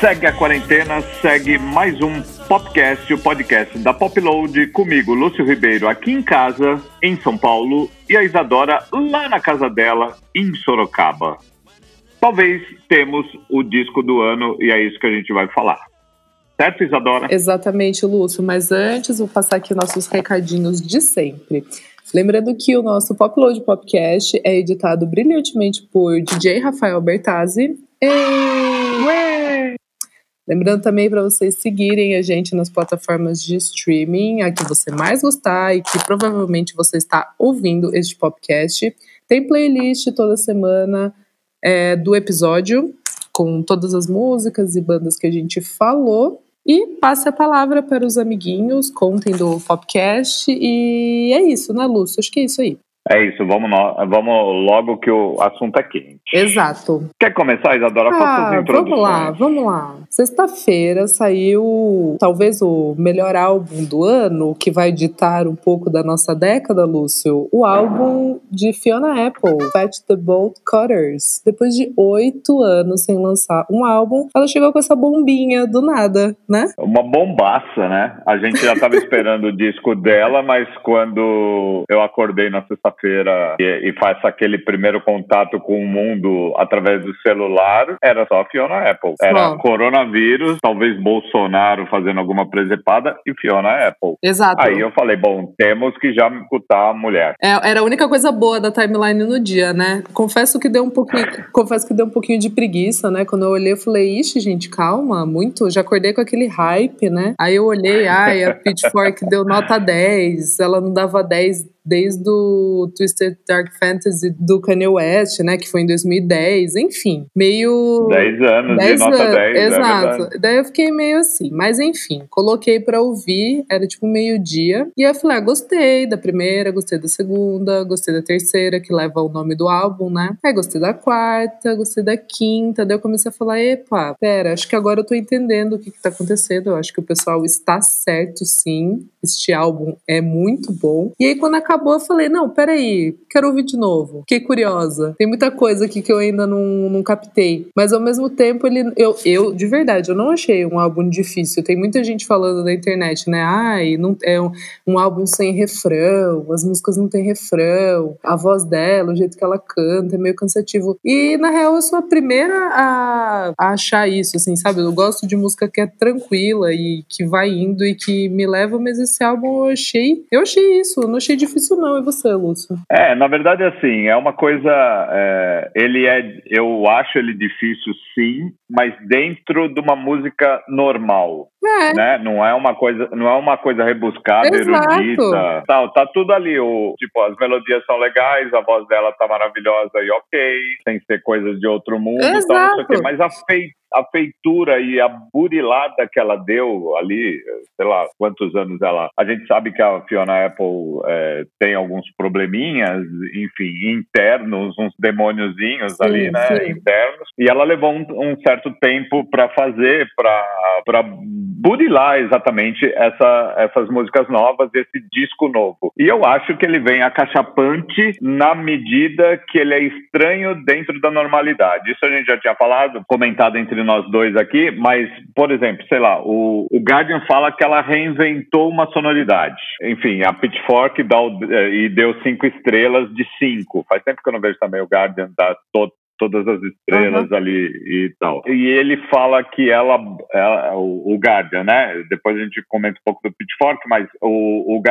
Segue a quarentena, segue mais um podcast, o podcast da Popload, comigo, Lúcio Ribeiro, aqui em casa, em São Paulo, e a Isadora lá na casa dela, em Sorocaba. Talvez temos o disco do ano e é isso que a gente vai falar. Certo, Isadora? Exatamente, Lúcio. Mas antes, vou passar aqui nossos recadinhos de sempre. Lembrando que o nosso Popload Podcast é editado brilhantemente por DJ Rafael Bertazzi. E... Lembrando também para vocês seguirem a gente nas plataformas de streaming, a que você mais gostar e que provavelmente você está ouvindo este podcast. Tem playlist toda semana é, do episódio, com todas as músicas e bandas que a gente falou. E passe a palavra para os amiguinhos, contem do podcast. E é isso, né, Lúcio? Acho que é isso aí. É isso, vamos, vamos logo que o assunto é quente. Exato. Quer começar, Isadora? Ah, vamos lá, vamos lá. Sexta-feira saiu talvez o melhor álbum do ano, que vai ditar um pouco da nossa década, Lúcio. O álbum de Fiona Apple, Fat the Bolt Cutters. Depois de oito anos sem lançar um álbum, ela chegou com essa bombinha do nada, né? Uma bombaça, né? A gente já estava esperando o disco dela, mas quando eu acordei na sexta-feira e, e faço aquele primeiro contato com o mundo através do celular, era só Fiona Apple. Era Só. coronavírus, talvez Bolsonaro fazendo alguma presepada e Fiona Apple. Exato. Aí eu falei, bom, temos que já escutar a mulher. É, era a única coisa boa da timeline no dia, né? Confesso que deu um pouquinho, confesso que deu um pouquinho de preguiça, né? Quando eu olhei, eu falei, ixi, gente, calma, muito. Já acordei com aquele hype, né? Aí eu olhei, ai, a Pitchfork deu nota 10, ela não dava 10 desde o Twisted Dark Fantasy do Kanye West, né? Que foi em 2010, enfim. Meio. 10 anos 10 de nota anos, 10. é Exato. verdade. Daí eu fiquei meio assim. Mas enfim, coloquei pra ouvir, era tipo meio-dia. E aí eu falei, ah, gostei da primeira, gostei da segunda, gostei da terceira, que leva o nome do álbum, né? Aí gostei da quarta, gostei da quinta. Daí eu comecei a falar, epa, pera, acho que agora eu tô entendendo o que, que tá acontecendo. Eu acho que o pessoal está certo, sim. Este álbum é muito bom. E aí, quando acabou, eu falei, não, peraí, quero ouvir de novo. Fiquei curiosa. Tem muita coisa aqui que eu ainda não, não captei. Mas ao mesmo tempo, ele. Eu, eu, de verdade, eu não achei um álbum difícil. Tem muita gente falando na internet, né? Ai, não, é um, um álbum sem refrão, as músicas não têm refrão, a voz dela, o jeito que ela canta, é meio cansativo. E na real, eu sou a primeira a, a achar isso, assim, sabe? Eu gosto de música que é tranquila e que vai indo e que me leva, mas esse álbum eu achei. Eu achei isso, eu não achei difícil, não. E você, Lúcio? É, na verdade, assim, é uma coisa. é, ele é. Eu acho ele difícil, sim, mas dentro de uma música normal. É. né? Não é uma coisa, não é uma coisa rebuscada, Exato. erudita. Tá, tá tudo ali. O, tipo, as melodias são legais, a voz dela tá maravilhosa e ok, sem ser coisas de outro mundo, tal, não sei o quê. Exato. Mas a, fei, a feitura e a burilada que ela deu ali, sei lá, quantos anos ela. A gente sabe que a Fiona Apple é, tem alguns probleminhas, enfim, internos, uns demôniozinhos Sim, ali, né? sim. Internos. E ela levou um, um certo tempo para fazer, para burilar exatamente essa, essas músicas novas, esse disco novo. E eu acho que ele vem acachapante na medida que ele é estranho dentro da normalidade. Isso a gente já tinha falado, comentado entre nós dois aqui, mas, por exemplo, sei lá, o, o Guardian fala que ela reinventou uma sonoridade. Enfim, a Pitchfork dá o- eh, e deu cinco estrelas de cinco. Faz tempo que eu não vejo também o Guardian dar to- todas as estrelas ali e tal. E ele fala que ela, ela- o, o Guardian, né? Depois a gente comenta um pouco do Pitchfork, mas o, o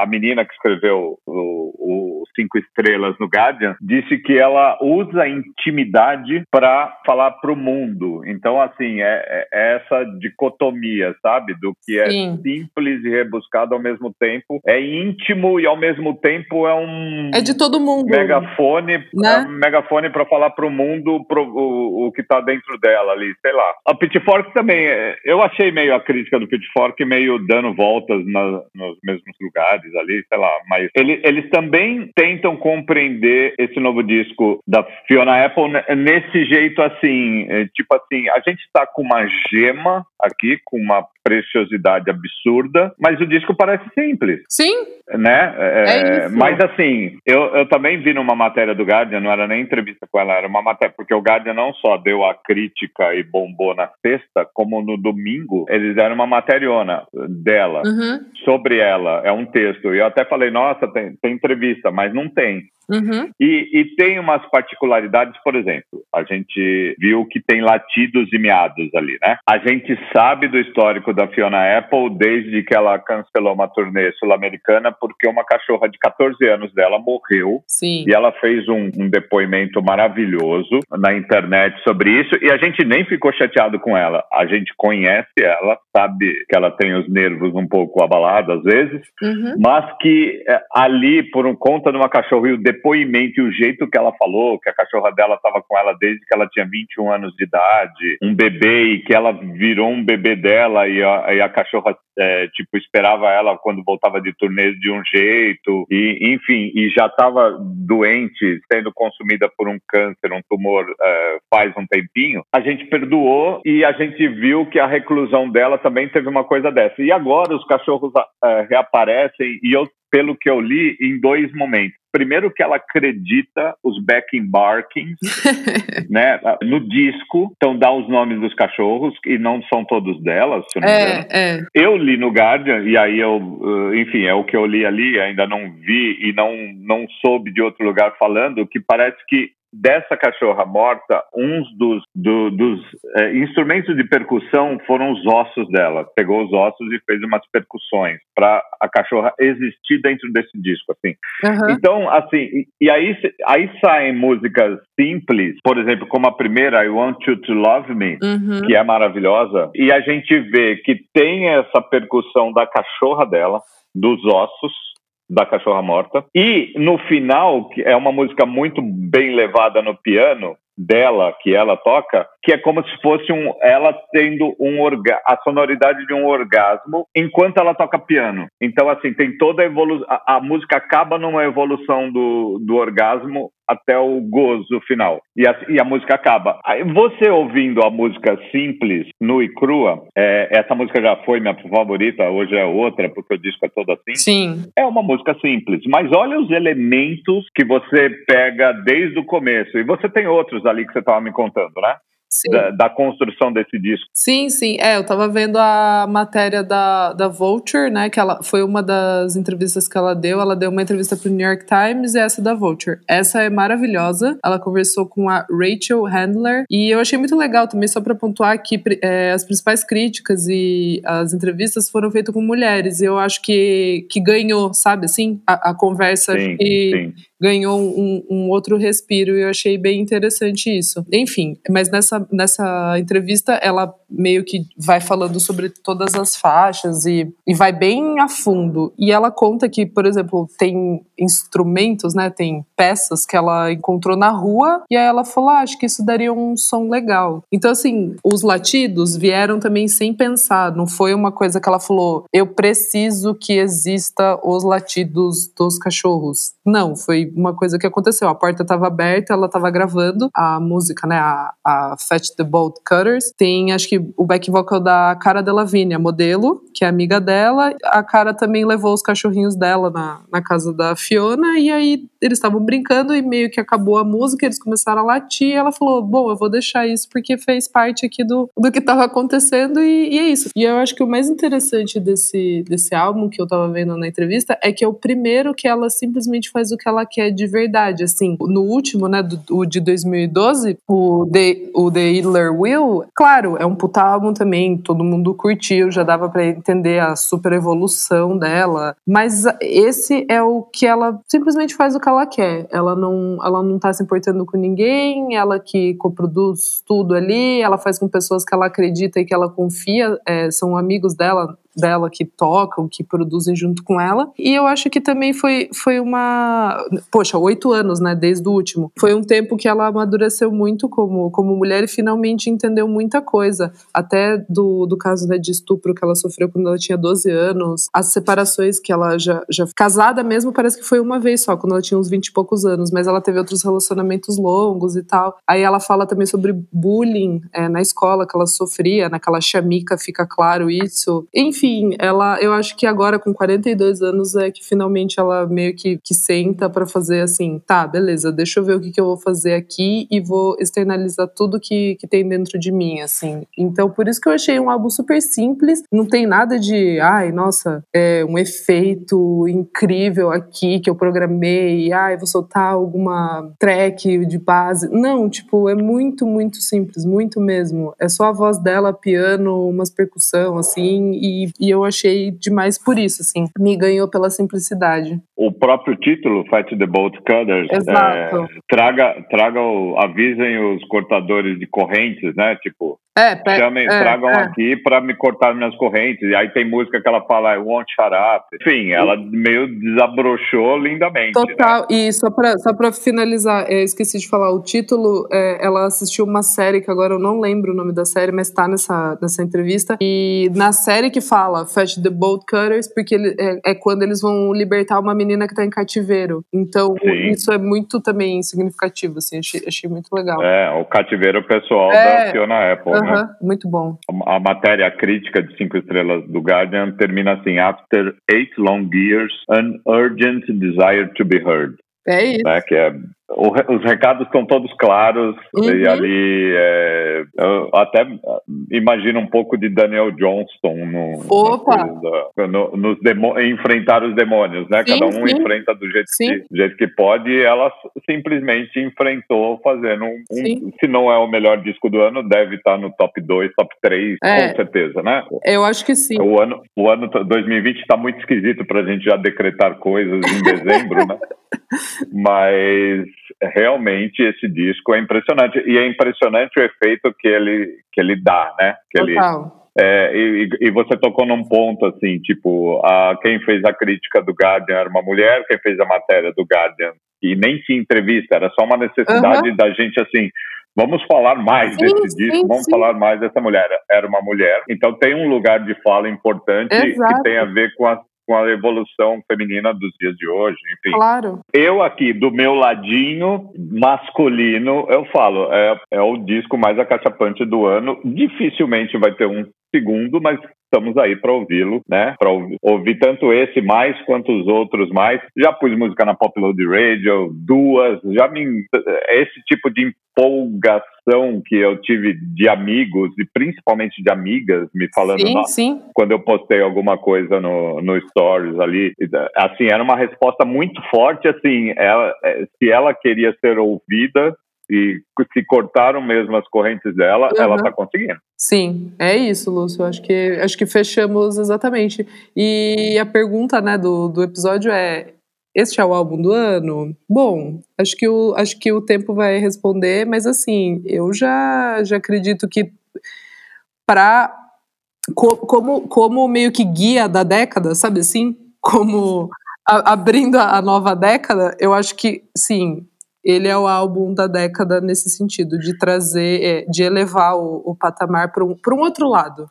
a, menina que escreveu o, o Cinco Estrelas no Guardian disse que ela usa a intimidade para falar para o mundo. Então, assim, é, é essa dicotomia, sabe? Do que é Sim. simples e rebuscado ao mesmo tempo, é íntimo e ao mesmo tempo é um É de todo mundo. megafone, Né? é um megafone para falar pro mundo pro, o, o que tá dentro dela ali, sei lá. A Pitchfork também, é, eu achei meio a crítica do Pitchfork meio dando voltas na- nos mesmos lugares ali, sei lá, mas ele- eles também tentam compreender esse novo disco da Fiona Apple ne- nesse jeito assim, é, tipo assim, a gente tá com uma gema aqui, com uma preciosidade absurda, mas o disco parece simples Sim, né? É isso. Mas assim, eu, eu também vi numa matéria do Guardian, não era nem entrevista com ela, era uma matéria, porque o Guardian não só deu a crítica e bombou na sexta, como no domingo eles deram uma materiona dela, uhum. sobre ela. É um texto. E eu até falei, nossa, tem, tem entrevista, mas não tem. Uhum. E, e, tem umas particularidades, por exemplo, a gente viu que tem latidos e miados ali, né? A gente sabe do histórico da Fiona Apple desde que ela cancelou uma turnê sul-americana porque uma cachorra de 14 anos dela morreu. Sim. E ela fez um, um depoimento maravilhoso na internet sobre isso e a gente nem ficou chateado com ela. A gente conhece ela, sabe que ela tem os nervos um pouco abalados às vezes, uhum. mas que é, ali, por um, conta de uma cachorra e o depoimento e o jeito que ela falou, que a cachorra dela estava com ela desde que ela tinha 21 anos de idade, um bebê e que ela virou um bebê dela e a, e a cachorra, é, tipo, esperava ela quando voltava de turnê de um jeito, e enfim, e já estava doente, sendo consumida por um câncer, um tumor é, faz um tempinho, a gente perdoou e a gente viu que a reclusão dela também teve uma coisa dessa. E agora os cachorros é, reaparecem e eu pelo que eu li, em dois momentos. Primeiro que ela acredita os backing barkings, né, no disco, então dá os nomes dos cachorros e não são todos delas, se não é, me engano. É. Eu li no Guardian e aí eu, eh, enfim, é o que eu li ali, ainda não vi e não não soube de outro lugar falando que parece que dessa cachorra morta, uns dos, do, dos é, instrumentos de percussão foram os ossos dela. Pegou os ossos e fez umas percussões para a cachorra existir dentro desse disco, assim. Uhum. Então, assim, e, e, aí, aí saem músicas simples, por exemplo, como a primeira, I Want You to Love Me, uhum. que é maravilhosa, e a gente vê que tem essa percussão da cachorra dela, dos ossos, da Cachorra Morta. E no final, que é uma música muito bem levada no piano, dela que ela toca, que é como se fosse um, ela tendo um orga, a sonoridade de um orgasmo enquanto ela toca piano. Então assim tem toda a evolução, a, a, música acaba numa evolução do, do orgasmo até o gozo final e a, e a música acaba. Aí, você ouvindo a música simples, nu e crua, é, essa música já foi minha favorita, hoje é outra porque o disco é todo assim. Sim. É uma música simples, mas olha os elementos que você pega desde o começo e você tem outros ali que você estava me contando, né? Da, da, construção desse disco. Sim, sim. É, eu tava vendo a matéria da, da Vulture, né? Que ela foi uma das entrevistas que ela deu. Ela deu uma entrevista pro New York Times e essa da Vulture. Essa é maravilhosa. Ela conversou com a Rachel Handler e eu achei muito legal também, só para pontuar que é, as principais críticas e as entrevistas foram feitas com mulheres. E eu acho que, que ganhou, sabe assim, a, a conversa sim, que. Sim ganhou um, um, outro respiro e eu achei bem interessante isso. Enfim, mas nessa, nessa entrevista ela meio que vai falando sobre todas as faixas e, e vai bem a fundo. E ela conta que, por exemplo, tem instrumentos, né, tem peças que ela encontrou na rua e aí ela falou, ah, acho que isso daria um som legal. Então, assim, os latidos vieram também sem pensar, não foi uma coisa que ela falou, eu preciso que exista os latidos dos cachorros. Não, foi uma coisa que aconteceu. A porta estava aberta, ela estava gravando a música, né? A, a Fetch the Bolt Cutters. Tem, acho que, o back vocal da Cara Delevingne, a modelo, que é amiga dela. A Cara também levou os cachorrinhos dela na, na casa da Fiona. E aí eles estavam brincando e meio que acabou a música, eles começaram a latir. E ela falou: Bom, eu vou deixar isso porque fez parte aqui do, do que estava acontecendo. E, e é isso. E eu acho que o mais interessante desse, desse álbum que eu tava vendo na entrevista é que é o primeiro que ela simplesmente faz o que ela quer de verdade, assim. No último, né, do, o de 2012, o The, o The Idler Will, claro, é um puta álbum também, todo mundo curtiu, já dava para entender a super evolução dela, mas esse é o que ela simplesmente faz o que ela quer. Ela não, ela não tá se importando com ninguém, ela que coproduz tudo ali, ela faz com pessoas que ela acredita e que ela confia, é, são amigos dela, dela que tocam, que produzem junto com ela. E eu acho que também foi, foi uma. Poxa, oito anos, né? Desde o último. Foi um tempo que ela amadureceu muito como, como mulher e finalmente entendeu muita coisa. Até do, do caso né, de estupro que ela sofreu quando ela tinha 12 anos, as separações que ela já. já casada mesmo, parece que foi uma vez só, quando ela tinha uns 20 e poucos anos, mas ela teve outros relacionamentos longos e tal. Aí ela fala também sobre bullying é, na escola que ela sofria, naquela chamica, fica claro isso. Enfim enfim, ela, eu acho que agora com 42 anos é que finalmente ela meio que, que senta para fazer assim, tá, beleza, deixa eu ver o que, que eu vou fazer aqui e vou externalizar tudo que, que tem dentro de mim, assim. Então, por isso que eu achei um álbum super simples, não tem nada de, ai, nossa, é um efeito incrível aqui que eu programei, ai, vou soltar alguma track de base. Não, tipo, é muito, muito simples, muito mesmo. É só a voz dela, piano, umas percussão, assim, e, e eu achei demais por isso, assim. Me ganhou pela simplicidade. O próprio título, Fight the Bolt Cutters, é, traga, traga o, avisem os cortadores de correntes, né? Tipo, é, pe Chamem, é, tragam é. aqui para me cortar minhas correntes. E aí tem música que ela fala I won't shut up. Enfim, ela meio desabrochou lindamente. Total. Né? E só para só pra finalizar, eu esqueci de falar o título. É, ela assistiu uma série que agora eu não lembro o nome da série, mas tá nessa, nessa entrevista. E na série que fala Fetch the Bolt Cutters, porque ele, é, é, quando eles vão libertar uma menina que tá em cativeiro. Então, Sim. isso é muito também significativo, assim, achei, achei muito legal. É, o cativeiro pessoal É, da Fiona Apple, né? Aham, muito bom. A, a matéria crítica de cinco estrelas do Guardian termina assim: After eight long years, an urgent desire to be heard. É isso. Né? Que é os recados estão todos claros Uhum. e ali é, eu até imagino um pouco de Daniel Johnston no, Opa! da- no- nos demo- em enfrentar os demônios, né? Sim, Cada um sim. enfrenta do jeito, Sim. que, jeito que pode e ela simplesmente enfrentou fazendo um, um- se não é o melhor disco do ano, deve estar no top 2, top 3, É. com certeza, né? Eu acho que sim. O ano, o ano t- 2020 está muito esquisito para a gente já decretar coisas em dezembro, né? Mas realmente esse disco é impressionante e é impressionante o efeito que ele que ele dá, né? Que ele Total. é, e, e você tocou num ponto assim, tipo, a, quem fez a crítica do Guardian era uma mulher, quem fez a matéria do Guardian e nem se entrevista, era só uma necessidade da gente assim. Vamos falar mais Sim, desse sim, disco, vamos sim. falar mais dessa mulher. Era uma mulher, então tem um lugar de fala importante Exato. que tem a ver com a, com a evolução feminina dos dias de hoje. Enfim, Claro. eu aqui, do meu ladinho masculino, eu falo, é, é o disco mais acachapante do ano. Dificilmente vai ter um segundo, mas estamos aí para ouvi-lo, né? Para ouvir, ouvir tanto esse mais quanto os outros mais. Já pus música na Pop Load Radio, duas, já me esse tipo de empolgação que eu tive de amigos e principalmente de amigas me falando, sim, "Nossa, sim. quando eu postei alguma coisa no, no Stories ali, assim, era uma resposta muito forte, assim, ela, eh, se ela queria ser ouvida e se cortaram mesmo as correntes dela, Uhum. ela tá conseguindo. Sim, é isso, Lúcio. Acho que, acho que fechamos exatamente. E a pergunta né, do, do episódio é: este é o álbum do ano? Bom, acho que o, acho que o tempo vai responder, mas assim, eu já, já acredito que para como, como meio que guia da década, sabe assim? Como a- abrindo a, a nova década, eu acho que sim, ele é o álbum da década nesse sentido, de trazer, é, de elevar o, o patamar para um, pra um outro lado,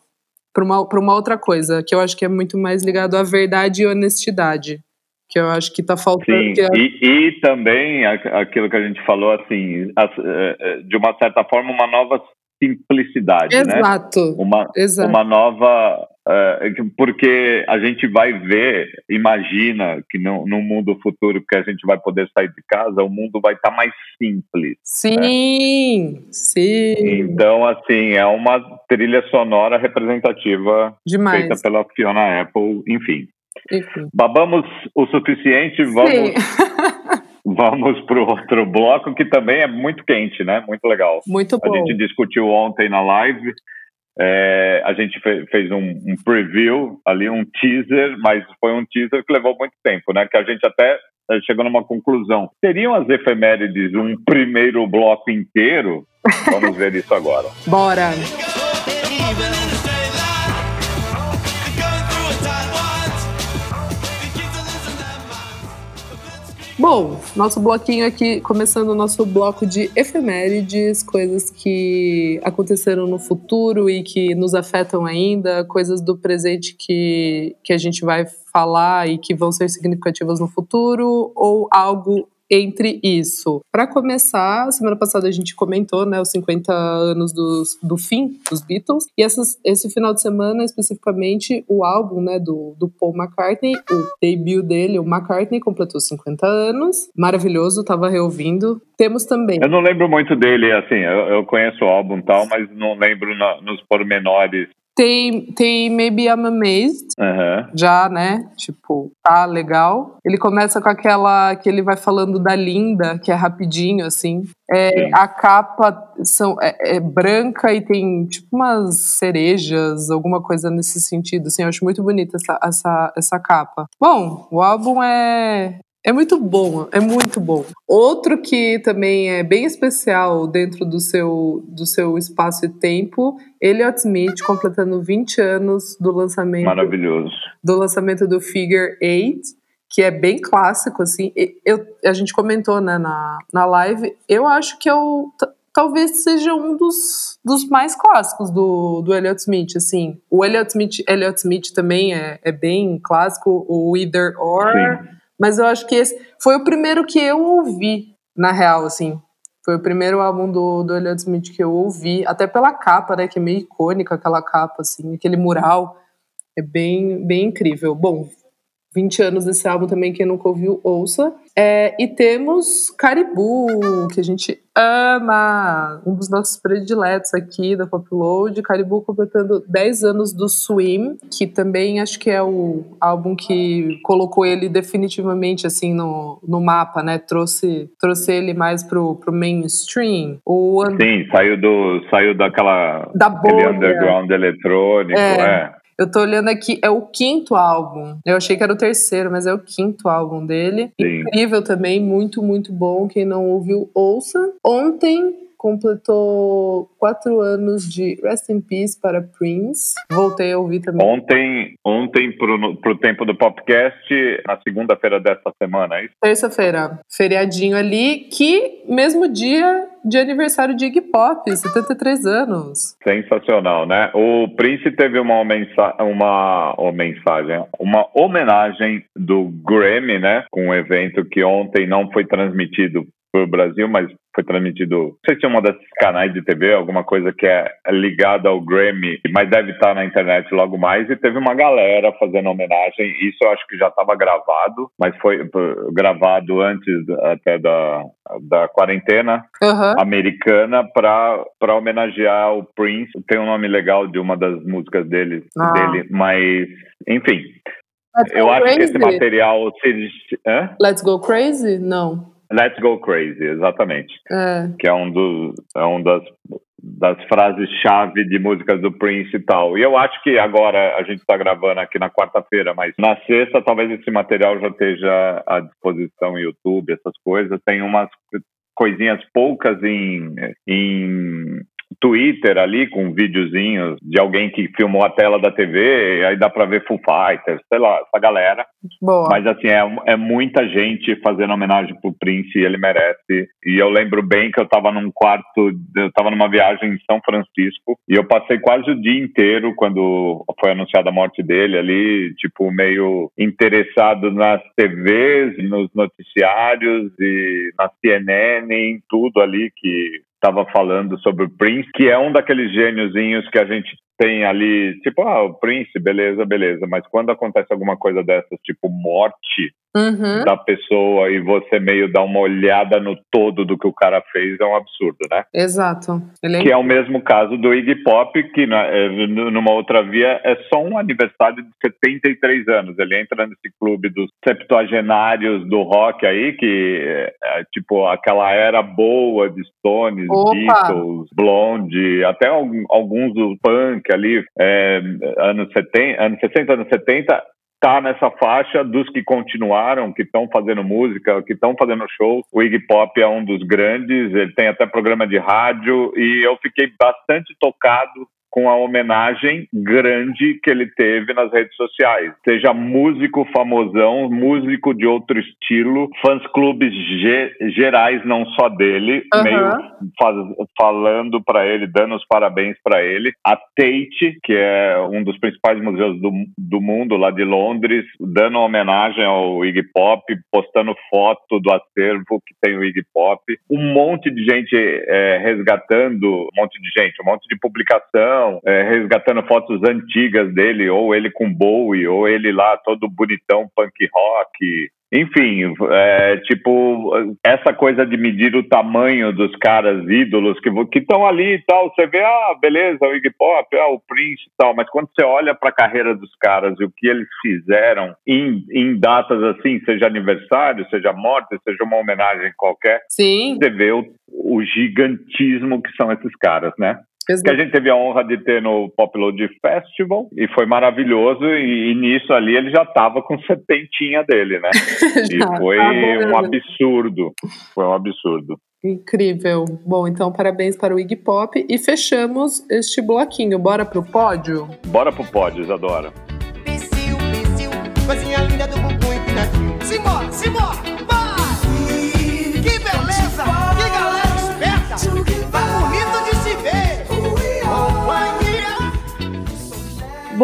para uma, pra uma outra coisa, que eu acho que é muito mais ligado à verdade e honestidade. Que eu acho que tá faltando. Sim, é- e, e também aquilo que a gente falou, assim, as- eh, eh, de uma certa forma, uma nova simplicidade, né? Exato. Uma, Exato. uma nova. Eh, porque a gente vai ver, imagina que no, no mundo futuro que a gente vai poder sair de casa, o mundo vai estar mais simples. Sim, sim. Então, assim, é uma trilha sonora representativa Demais. feita pela Fiona Apple, enfim. Enfim. Babamos o suficiente, vamos, vamos para o outro bloco, que também é muito quente, né? Muito legal. Muito A bom. gente discutiu ontem na live. É, a gente fe- fez um, um preview ali, um teaser, mas foi um teaser que levou muito tempo, né? Que a gente até eh, chegou numa conclusão. Seriam as efemérides um primeiro bloco inteiro? Vamos ver isso agora. Bora. Bom, nosso bloquinho aqui, começando o nosso bloco de efemérides, coisas que aconteceram no futuro e que nos afetam ainda, coisas do presente que, que a gente vai falar e que vão ser significativas no futuro, ou algo entre isso? Para começar, semana passada a gente comentou, né, os 50 anos dos, do fim dos Beatles, e essas, esse final de semana, especificamente, o álbum, né, do, do Paul McCartney, o debut dele, o McCartney, completou 50 anos, maravilhoso, tava reouvindo. Temos também... Eu não lembro muito dele, assim, eu, eu conheço o álbum e tal, mas não lembro na, nos pormenores tem, tem Maybe I'm Amazed, uhum. já, né? Tipo, tá legal. Ele começa com aquela que ele vai falando da Linda, que é rapidinho, assim. É, a capa são, é, é, branca e tem tipo umas cerejas, alguma coisa nesse sentido. Assim, eu acho muito bonita essa, essa, essa capa. Bom, o álbum é, é muito bom, é muito bom. Outro que também é bem especial dentro do seu, do seu espaço e tempo, Elliot Smith completando 20 anos do lançamento. Maravilhoso. Do lançamento do Figure 8, que é bem clássico, assim. Eu, a gente comentou né, na, na live, eu acho que é o talvez seja um dos, dos mais clássicos do, do Elliot Smith, assim. O Elliot Smith, Elliot Smith também é, é bem clássico, o Either Or... Sim mas eu acho que esse foi o primeiro que eu ouvi, na real, assim. Foi o primeiro álbum do, do Elliot Smith que eu ouvi, até pela capa, né? Que é meio icônica aquela capa, assim, aquele mural. É bem, bem incrível. Bom, 20 anos desse álbum também, quem nunca ouviu, ouça. É, e temos Caribou, que a gente ama, um dos nossos prediletos aqui da Popload. Caribou completando 10 anos do Swim, que também acho que é o álbum que colocou ele definitivamente assim no, no mapa, né? Trouxe, trouxe ele mais pro, pro mainstream. O Sim, saiu, do, saiu daquela da bolha. underground eletrônico, é. é. Eu tô olhando aqui, é o quinto álbum. Eu achei que era o terceiro, mas é o quinto álbum dele. Sim. Incrível também, muito, muito bom. Quem não ouviu, ouça. Ontem completou quatro anos de Rest in Peace para Prince. Voltei a ouvir também. Ontem, ontem pro, pro tempo do podcast, na segunda-feira dessa semana, é isso? Terça-feira, feriadinho ali, que mesmo dia de aniversário de Iggy Pop, 73 anos. Sensacional, né? O Prince teve uma, mensa uma, uma mensagem, uma homenagem do Grammy, né? Com um evento que ontem não foi transmitido para o Brasil, mas foi transmitido, não sei se é uma desses canais de TV, alguma coisa que é ligada ao Grammy, mas deve estar na internet logo mais, e teve uma galera fazendo homenagem, isso eu acho que já estava gravado, mas foi gravado antes até da, da quarentena uhum. americana para homenagear o Prince, tem um nome legal de uma das músicas dele, ah. dele mas enfim, Let's eu acho crazy. que esse material... Se, Let's Go Crazy? Não. Let's Go Crazy, exatamente. É. Que é um dos é um das, das frases-chave de músicas do Prince e tal. E eu acho que agora a gente está gravando aqui na quarta-feira, mas na sexta talvez esse material já esteja à disposição no YouTube, essas coisas. Tem umas coisinhas poucas em, em Twitter ali com videozinhos de alguém que filmou a tela da TV, e aí dá para ver Full Fighters, sei lá, essa galera. Boa. Mas assim, é, é muita gente fazendo homenagem pro Prince e ele merece. E eu lembro bem que eu tava num quarto, eu tava numa viagem em São Francisco e eu passei quase o dia inteiro quando foi anunciada a morte dele ali, tipo, meio interessado nas TVs, nos noticiários e na CNN, em tudo ali que estava falando sobre o Prince, que é um daqueles gêniozinhos que a gente tem ali, tipo, ah, o Prince, beleza, beleza, mas quando acontece alguma coisa dessas, tipo morte, uhum. da pessoa e você meio dá uma olhada no todo do que o cara fez é um absurdo, né? Exato. É... Que é o mesmo caso do Iggy Pop, que é, numa outra via é só um aniversário de 73 anos. Ele entra nesse clube dos septuagenários do rock aí, que é, é tipo aquela era boa de Stones. Beatles, Blonde, até alguns do punk ali, é, anos 70, anos 60, anos 70, tá nessa faixa dos que continuaram, que estão fazendo música, que estão fazendo show. O Iggy Pop é um dos grandes, ele tem até programa de rádio e eu fiquei bastante tocado com a homenagem grande que ele teve nas redes sociais. Seja músico famosão, músico de outro estilo, fãs clubes ge gerais, não só dele, uhum. meio faz, falando para ele, dando os parabéns para ele. A Tate, que é um dos principais museus do, do mundo lá de Londres, dando homenagem ao Iggy Pop, postando foto do acervo que tem o Iggy Pop. Um monte de gente é, resgatando, um monte de gente, um monte de publicação, é, resgatando fotos antigas dele, ou ele com Bowie, ou ele lá todo bonitão, punk rock, enfim, é, tipo, essa coisa de medir o tamanho dos caras ídolos que estão ali e tal, você vê, ah, beleza, o Iggy Pop, ah, o Prince e tal, mas quando você olha para a carreira dos caras e o que eles fizeram em, em datas assim, seja aniversário, seja morte, seja uma homenagem qualquer, Sim. você vê o, o gigantismo que são esses caras, né? Exato. que a gente teve a honra de ter no Popload Festival e foi maravilhoso e, e nisso ali ele já estava com setentinha dele, né? e foi um absurdo, foi um absurdo. Incrível. Bom, então parabéns para o Iggy Pop e fechamos este bloquinho. Bora pro pódio? Bora pro pódio, Isadora. Coisinha linda do bumbum empinadinho. Simbora, simbora!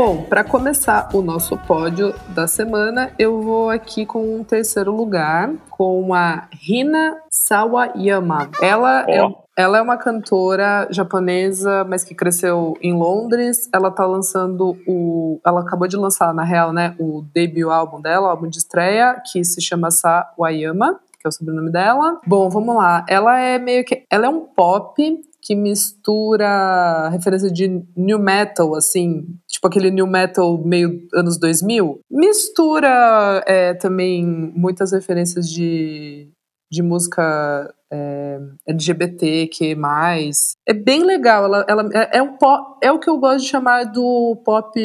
Bom, para começar o nosso pódio da semana, eu vou aqui com um terceiro lugar com a Hina Sawayama. Ela oh. é ela é uma cantora japonesa, mas que cresceu em Londres. Ela tá lançando o. Ela acabou de lançar, na real, né? O debut álbum dela, o álbum de estreia, que se chama Sawayama, que é o sobrenome dela. Bom, vamos lá. Ela é meio que. Ela é um pop que mistura referência de new metal, assim, tipo aquele new metal meio anos 2000. Mistura é, também muitas referências de, de música é, LGBT, que mais. É bem legal. Ela, ela é, é, um pop, é o que eu gosto de chamar do pop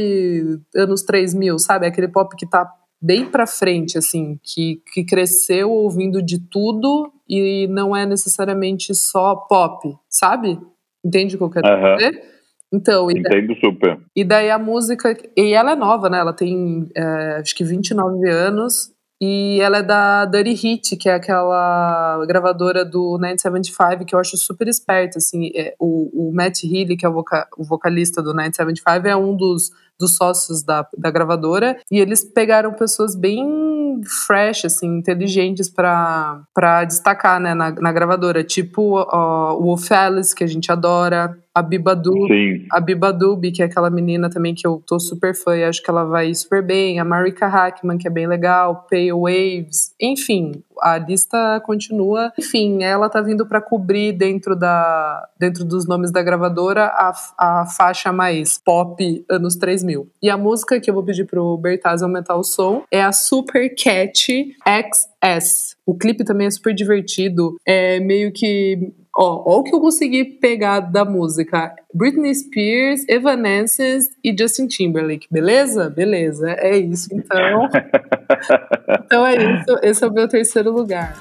anos 3000, sabe? Aquele pop que tá bem pra frente, assim, que, que cresceu ouvindo de tudo e não é necessariamente só pop, sabe? Entende o que eu quero uhum. dizer? Então, Entendo daí, super. E daí a música. E ela é nova, né? Ela tem é, acho que 29 anos. E ela é da Dirty Hit, que é aquela gravadora do 975, que eu acho super esperta. Assim, é, o, o Matt Healy, que é o, voca, o vocalista do 975, é um dos dos sócios da, da gravadora, e eles pegaram pessoas bem fresh, assim, inteligentes para destacar, né, na, na gravadora, tipo ó, o Ophelis, que a gente adora, a Biba Sim. a Biba Dubi, que é aquela menina também que eu tô super fã e acho que ela vai super bem, a Marika Hackman, que é bem legal, Pale Waves, enfim, a lista continua. Enfim, ela tá vindo para cobrir dentro da dentro dos nomes da gravadora a, a faixa mais pop anos 3000. E a música que eu vou pedir pro Bertaz aumentar o som é a Super Catchy XS. O clipe também é super divertido, é meio que Ó, ó o que eu consegui pegar da música. Britney Spears, Evanescence e Justin Timberlake, beleza? Beleza, é isso então. então é isso, esse é o meu terceiro lugar.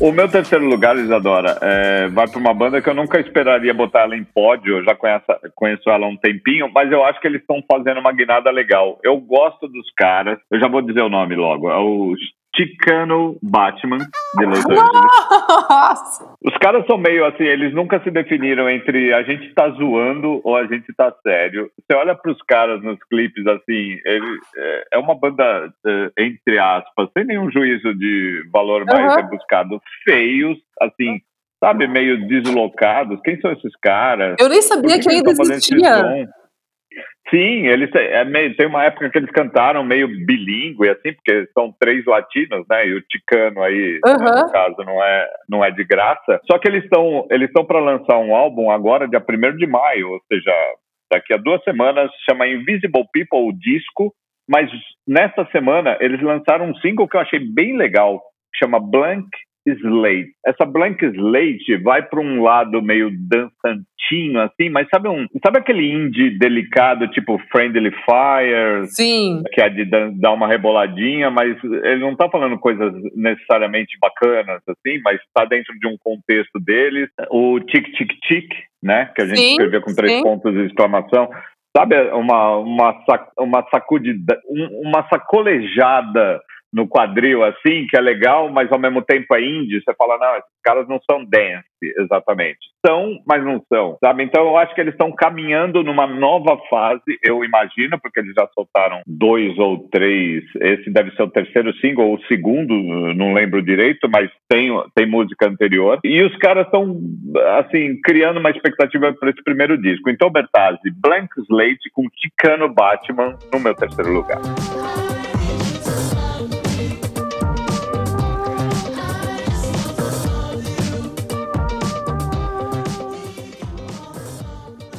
O meu terceiro lugar, Isadora, é, vai para uma banda que eu nunca esperaria botar ela em pódio, eu já conheço, conheço ela há um tempinho, mas eu acho que eles estão fazendo uma guinada legal. Eu gosto dos caras, eu já vou dizer o nome logo, é o Chicano Batman de Los Angeles. Os caras são meio assim, eles nunca se definiram entre a gente tá zoando ou a gente tá sério. Você olha pros caras nos clipes assim, ele é, é uma banda é, entre aspas, sem nenhum juízo de valor mais uhum. rebuscado, feios, assim, sabe, meio deslocados. Quem são esses caras? Eu nem sabia que, que ainda existia. Sim, eles é meio, tem uma época que eles cantaram meio bilíngue, assim, porque são três latinos, né? E o ticano aí, uhum. no caso, não é, não é de graça. Só que eles estão eles estão para lançar um álbum agora, dia 1 de maio, ou seja, daqui a duas semanas, chama Invisible People, o disco. Mas nessa semana eles lançaram um single que eu achei bem legal, chama Blank Slate. Essa Blank Slate vai para um lado meio dançantinho, assim, mas sabe um, sabe aquele indie delicado, tipo Friendly Fire? Sim. Que é de dar uma reboladinha, mas ele não tá falando coisas necessariamente bacanas, assim, mas está dentro de um contexto deles. O Tic Tic Tic, né? Que a gente Sim, escreveu com três sim. pontos de exclamação. Sabe, uma, uma, sac- uma sacudida, um- uma sacolejada no quadril, assim, que é legal, mas ao mesmo tempo é indie. Você fala, não, esses caras não são dance, exatamente. São, mas não são, sabe? Então eu acho que eles estão caminhando numa nova fase, eu imagino, porque eles já soltaram dois ou três. Esse deve ser o terceiro single, ou o segundo, não lembro direito, mas tem, tem música anterior. E os caras estão, assim, criando uma expectativa para esse primeiro disco. Então, Bertazzi, Blank Slate com Chicano Batman no meu terceiro lugar.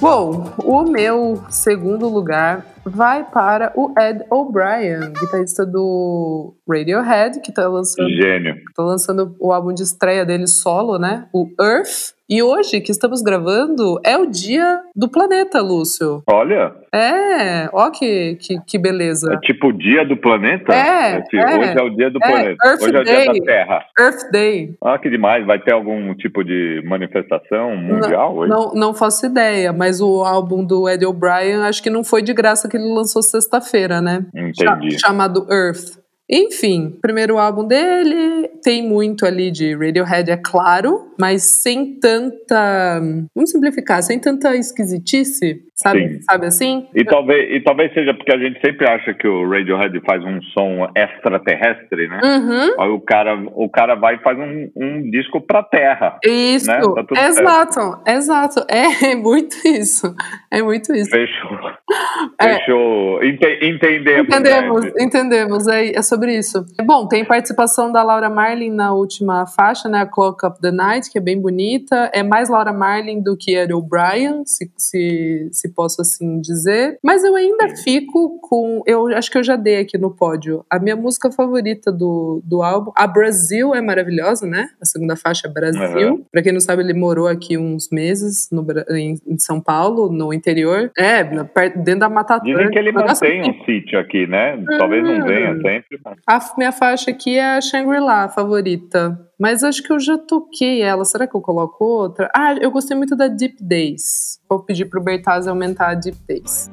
Bom, o meu segundo lugar vai para o Ed O'Brien, guitarrista do Radiohead, que tá lançando, Gênio. tá lançando o álbum de estreia dele solo, né? O Earth. E hoje, que estamos gravando, é o dia do planeta, Lúcio. Olha, É, ó que, que, que beleza. é tipo o dia do planeta? É, Esse- é. Hoje é o dia do É, planeta. Earth Hoje é o dia Day. da Terra. Earth Day. Ah, que demais. Vai ter algum tipo de manifestação mundial hoje? Não, não faço ideia, mas o álbum do Ed O'Brien, acho que não foi de graça que ele lançou sexta-feira, né? Entendi. Cha- chamado Earth. Enfim, primeiro álbum dele, tem muito ali de Radiohead, é claro, mas sem tanta. Vamos simplificar, sem tanta esquisitice, sabe? Sim. Sabe assim? E talvez, e talvez seja porque a gente sempre acha que o Radiohead faz um som extraterrestre, né? Uhum. Aí o cara, o cara vai e faz um, um disco pra Terra. Isso, Né? Tá tudo exato, exato. É muito isso. É muito isso. Fechou. É. Fechou. Ente- entendemos. Entendemos, né? entendemos. É, é sobre isso. Bom, tem participação da Laura Marlin na última faixa, né? A Clock Up the Night, que é bem bonita. É mais Laura Marlin do que Ed O'Brien, se, se, se posso assim dizer. Mas eu ainda fico com. Eu acho que eu já dei aqui no pódio. A minha música favorita do, do álbum. A Brasil é maravilhosa, né? A segunda faixa é Brasil. Uhum. Pra quem não sabe, ele morou aqui uns meses no, em, em São Paulo, no interior. É, dentro da Mata Dizem que ele Atlântica. Mantém um sítio aqui, né? Talvez não Hum. venha sempre. mas- a minha faixa aqui é a Shangri-La, favorita. Mas acho que eu já toquei ela. Será que eu coloco outra? Ah, eu gostei muito da Deep Days. Vou pedir pro Bertazzi aumentar a Deep Days.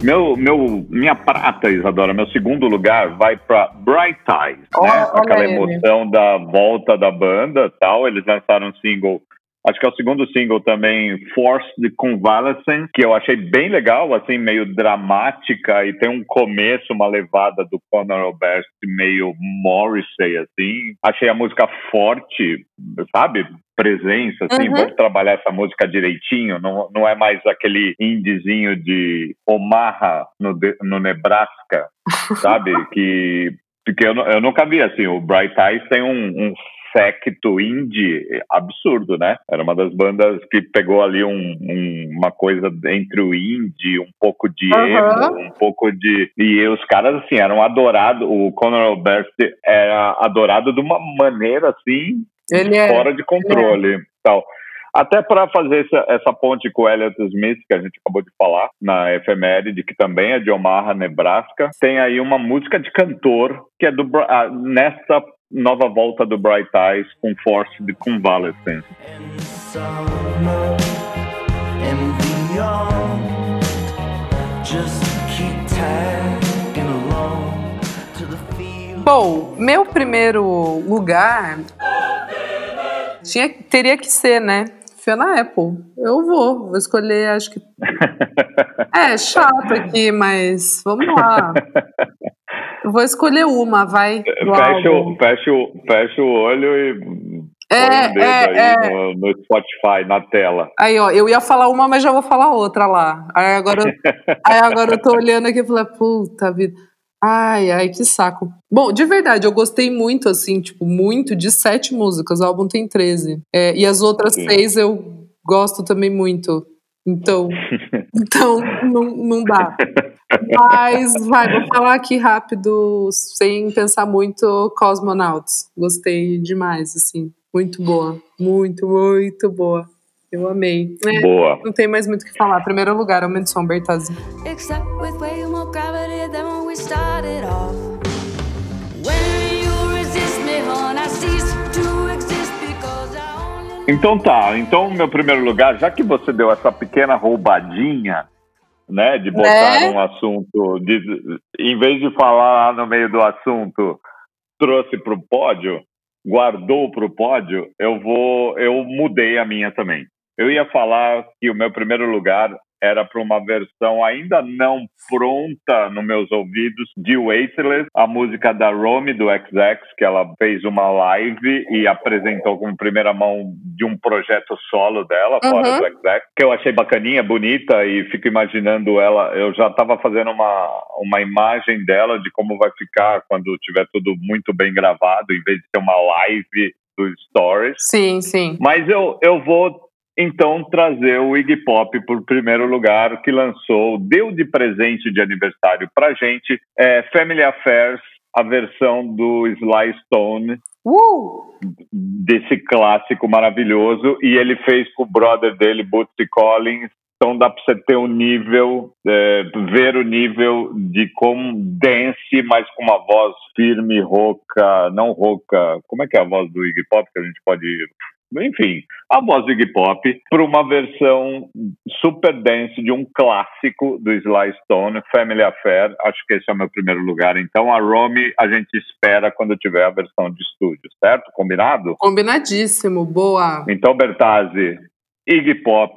Meu, meu, minha prata, Isadora, meu segundo lugar vai pra Bright Eyes, Ó, né? Aquela ele. emoção da volta da banda tal. Eles lançaram um single, acho que é o segundo single também, Forced Convalescence, que eu achei bem legal, assim, meio dramática e tem um começo, uma levada do Conor Oberst meio Morrissey, assim. Achei a música forte, sabe? Presença, assim, Uhum. vamos trabalhar essa música direitinho, não, não é mais aquele indizinho de Omaha no, no Nebraska, sabe? que porque eu, eu nunca vi assim, o Bright Eyes tem um, um secto indie absurdo, né? Era uma das bandas que pegou ali um- um- uma coisa entre o indie, um pouco de emo, um pouco de... E os caras, assim, eram adorados, o Conor Oberst era adorado de uma maneira, assim, é. fora de controle tal. Até para fazer essa, essa ponte com o Elliot Smith, que a gente acabou de falar, na efeméride, que também é de Omaha, Nebraska, tem aí uma música de cantor, que é do ah, nessa nova volta do Bright Eyes com Force de Convalescence. Bom, meu primeiro lugar tinha, teria que ser, né? Fiona Apple. Eu vou. Vou escolher, acho que. É, chato aqui, mas vamos lá. Vou escolher uma, vai. do Fecha o, fecha, o, fecha o olho e É, um é, aí é. No, no Spotify, na tela. Aí, ó, eu ia falar uma, mas já vou falar outra lá. Aí agora, eu- aí agora eu tô olhando aqui e falei, puta vida. Ai, ai, que saco. Bom, de verdade, eu gostei muito, assim, tipo, muito de sete músicas. O álbum tem 13. É, e as outras Sim. seis eu gosto também muito. Então, então não, não dá. Mas, vai, vou falar aqui rápido, sem pensar muito, Cosmonauts. Gostei demais, assim. Muito boa. Muito, muito boa. Eu amei. É, Boa. não tem mais muito o que falar. Primeiro lugar, Aumento Som, Bertazzi. Except with way more gravity than when we started off. When you resist me, hon, I cease Então tá, então meu primeiro lugar, já que você deu essa pequena roubadinha, né, de botar Né? um assunto, de, em vez de falar no meio do assunto, trouxe para o pódio, guardou para o pódio, eu vou, eu mudei a minha também. Eu ia falar que o meu primeiro lugar era para uma versão ainda não pronta nos meus ouvidos de Weightless, a música da Romy do XX, que ela fez uma live e apresentou como primeira mão de um projeto solo dela, fora Uhum. do XX, que eu achei bacaninha, bonita e fico imaginando ela. Eu já estava fazendo uma, uma imagem dela de como vai ficar quando tiver tudo muito bem gravado, em vez de ter uma live do Stories. Sim, sim. Mas eu, eu vou então trazer o Iggy Pop por primeiro lugar, que lançou, deu de presente de aniversário pra gente, é, Family Affairs, a versão do Sly Stone, Uh! desse clássico maravilhoso, e ele fez com o brother dele, Bootsy Collins. Então dá pra você ter o nível, é, ver o nível de como dance, mas com uma voz firme, rouca, não rouca. Como é que é a voz do Iggy Pop que a gente pode enfim, a voz do Iggy Pop para uma versão super dance de um clássico do Sly Stone, Family Affair. Acho que esse é o meu primeiro lugar. Então, a Romy a gente espera quando tiver a versão de estúdio, certo? Combinado? Combinadíssimo, boa. Então, Bertazzi, Iggy Pop,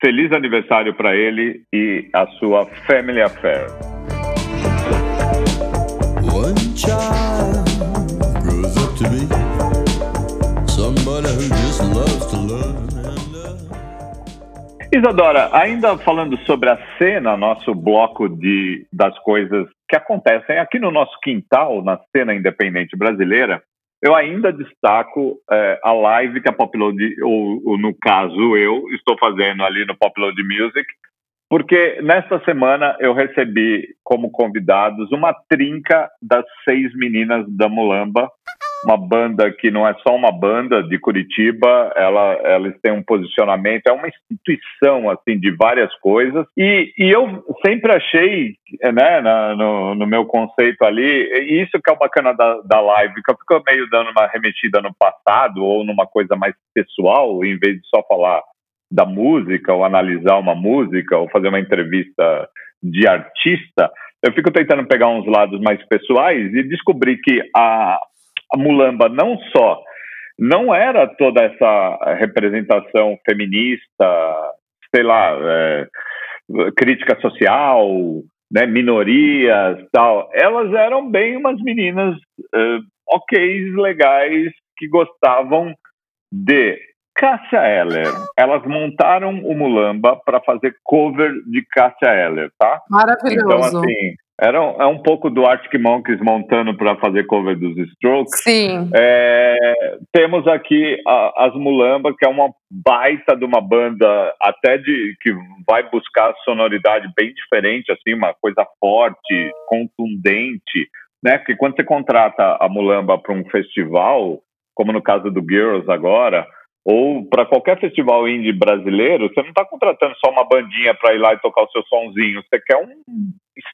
feliz aniversário para ele e a sua Family Affair. Isadora, ainda falando sobre a cena, nosso bloco de, das coisas que acontecem aqui no nosso quintal, na cena independente brasileira, eu ainda destaco eh, a live que a Popload, ou, ou no caso eu, estou fazendo ali no Popload Music, porque nesta semana eu recebi como convidados uma trinca das seis meninas da Mulamba, uma banda que não é só uma banda de Curitiba, ela, elas têm um posicionamento, é uma instituição assim de várias coisas. E, e eu sempre achei, né, na- no, no meu conceito ali, e isso que é o bacana da, da live, que eu fico meio dando uma remetida no passado ou numa coisa mais pessoal, em vez de só falar da música ou analisar uma música ou fazer uma entrevista de artista, eu fico tentando pegar uns lados mais pessoais e descobri que a, a Mulamba não só não era toda essa representação feminista, sei lá, é, crítica social, né, minorias, tal. Elas eram bem umas meninas eh, ok, legais, que gostavam de Cássia Eller. Elas montaram o Mulamba para fazer cover de Cássia Eller, tá? Então, Maravilhoso. assim, era, um- é um pouco do Arctic Monkeys montando para fazer cover dos Strokes. Sim. É, temos aqui a- as Mulamba, que é uma baita de uma banda até de que vai buscar sonoridade bem diferente, assim, uma coisa forte, contundente, né? Porque quando você contrata a Mulamba para um festival, como no caso do Girls agora, ou para qualquer festival indie brasileiro, você não está contratando só uma bandinha para ir lá e tocar o seu sonzinho, você quer um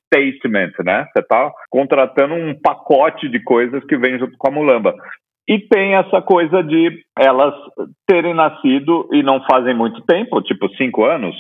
statement, né? Você está contratando um pacote de coisas que vem junto com a Mulamba. E tem essa coisa de elas terem nascido e não fazem muito tempo, tipo cinco anos,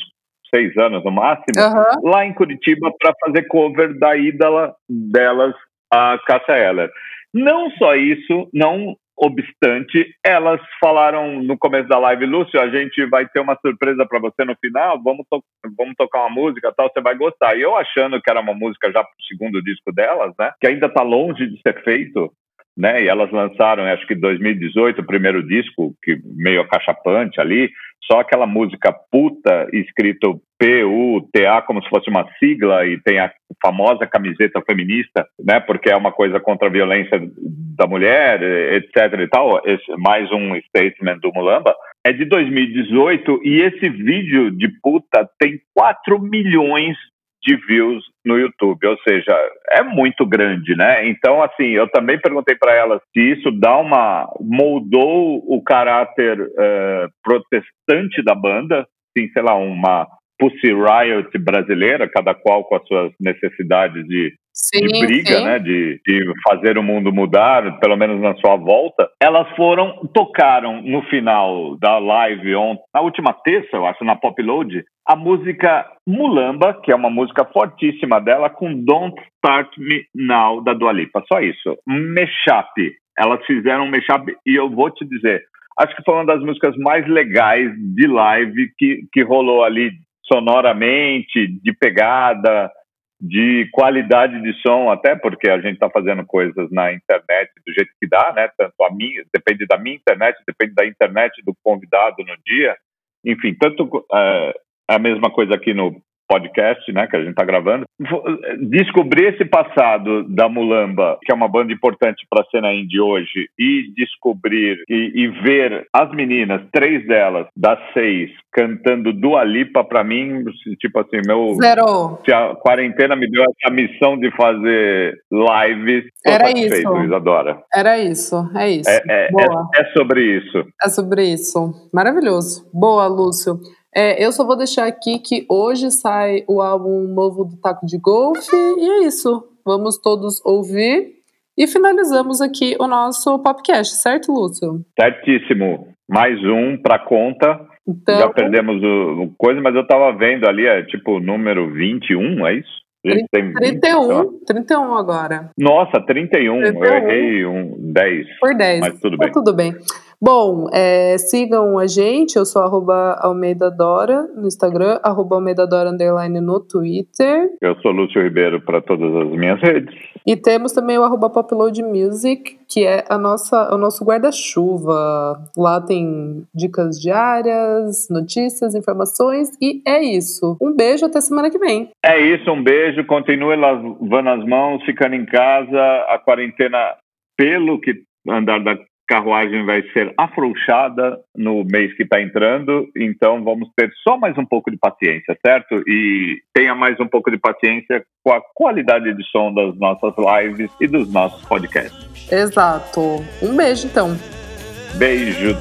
seis anos no máximo, Aham. lá em Curitiba para fazer cover da ídola delas, a Cássia Eller. Não só isso, não obstante, elas falaram no começo da live, Lúcio, a gente vai ter uma surpresa para você no final, vamos, to vamos tocar uma música tal, você vai gostar. E eu achando que era uma música já pro segundo disco delas, né, que ainda está longe de ser feito, né, e elas lançaram, acho que em 2018, o primeiro disco, que meio acachapante ali, só aquela música puta, escrito P-U-T-A, como se fosse uma sigla, e tem a famosa camiseta feminista, né, porque é uma coisa contra a violência da mulher, etc e tal, esse, mais um statement do Mulamba. é de 2018 e esse vídeo de puta tem 4 milhões de views no YouTube, ou seja, é muito grande, né? Então, assim, eu também perguntei para ela se isso dá uma moldou o caráter uh, protestante da banda, sim, sei lá, uma Pussy Riot brasileira, cada qual com as suas necessidades de Sim, de briga, sim. né, de, de fazer o mundo mudar, pelo menos na sua volta, elas foram, tocaram no final da live ontem, na última terça, eu acho, na Pop Load, a música Mulamba, que é uma música fortíssima dela, com Don't Start Me Now, da Dua Lipa. Só isso. Mashup. Elas fizeram um mashup e eu vou te dizer, acho que foi uma das músicas mais legais de live que, que rolou ali sonoramente, de pegada, de qualidade de som, até porque a gente está fazendo coisas na internet do jeito que dá, né? Tanto a minha, depende da minha internet, depende da internet do convidado no dia. Enfim, tanto uh, a mesma coisa aqui no podcast, né, que a gente está gravando, descobrir esse passado da Mulamba, que é uma banda importante para a cena indie hoje, e descobrir e, e, ver as meninas, três delas, das seis, cantando Dua Lipa, para mim, tipo assim, meu... Zero. Se a quarentena me deu essa missão de fazer lives, era isso. Isadora. Era isso, é isso. É, é, é, é sobre isso. É sobre isso. Maravilhoso. Boa, Lúcio. É, eu só vou deixar aqui que hoje sai o álbum novo do Taco de Golfe e é isso. Vamos todos ouvir e finalizamos aqui o nosso podcast, certo, Lúcio? Certíssimo. Mais um para conta. Então, Já perdemos o, o, coisa, mas eu estava vendo ali, é tipo número 21, é isso? A gente 30, tem 31, 31 agora. Nossa, 31, 31. eu errei um 10. Por 10. Mas tudo bem. Tá tudo bem. Bom, é, sigam a gente, eu sou arroba Almeida Dora no Instagram, arroba Almeida Dora underline no Twitter. Eu sou Lúcio Ribeiro para todas as minhas redes. E temos também o arroba Popload Music, que é a nossa, o nosso guarda-chuva. Lá tem dicas diárias, notícias, informações e é isso. Um beijo até semana que vem. É isso, um beijo, continue lavando as mãos, ficando em casa, a quarentena pelo que andar da carruagem vai ser afrouxada no mês que está entrando, então vamos ter só mais um pouco de paciência, certo? E tenha mais um pouco de paciência com a qualidade de som das nossas lives e dos nossos podcasts. Exato. Um beijo, então. Beijo.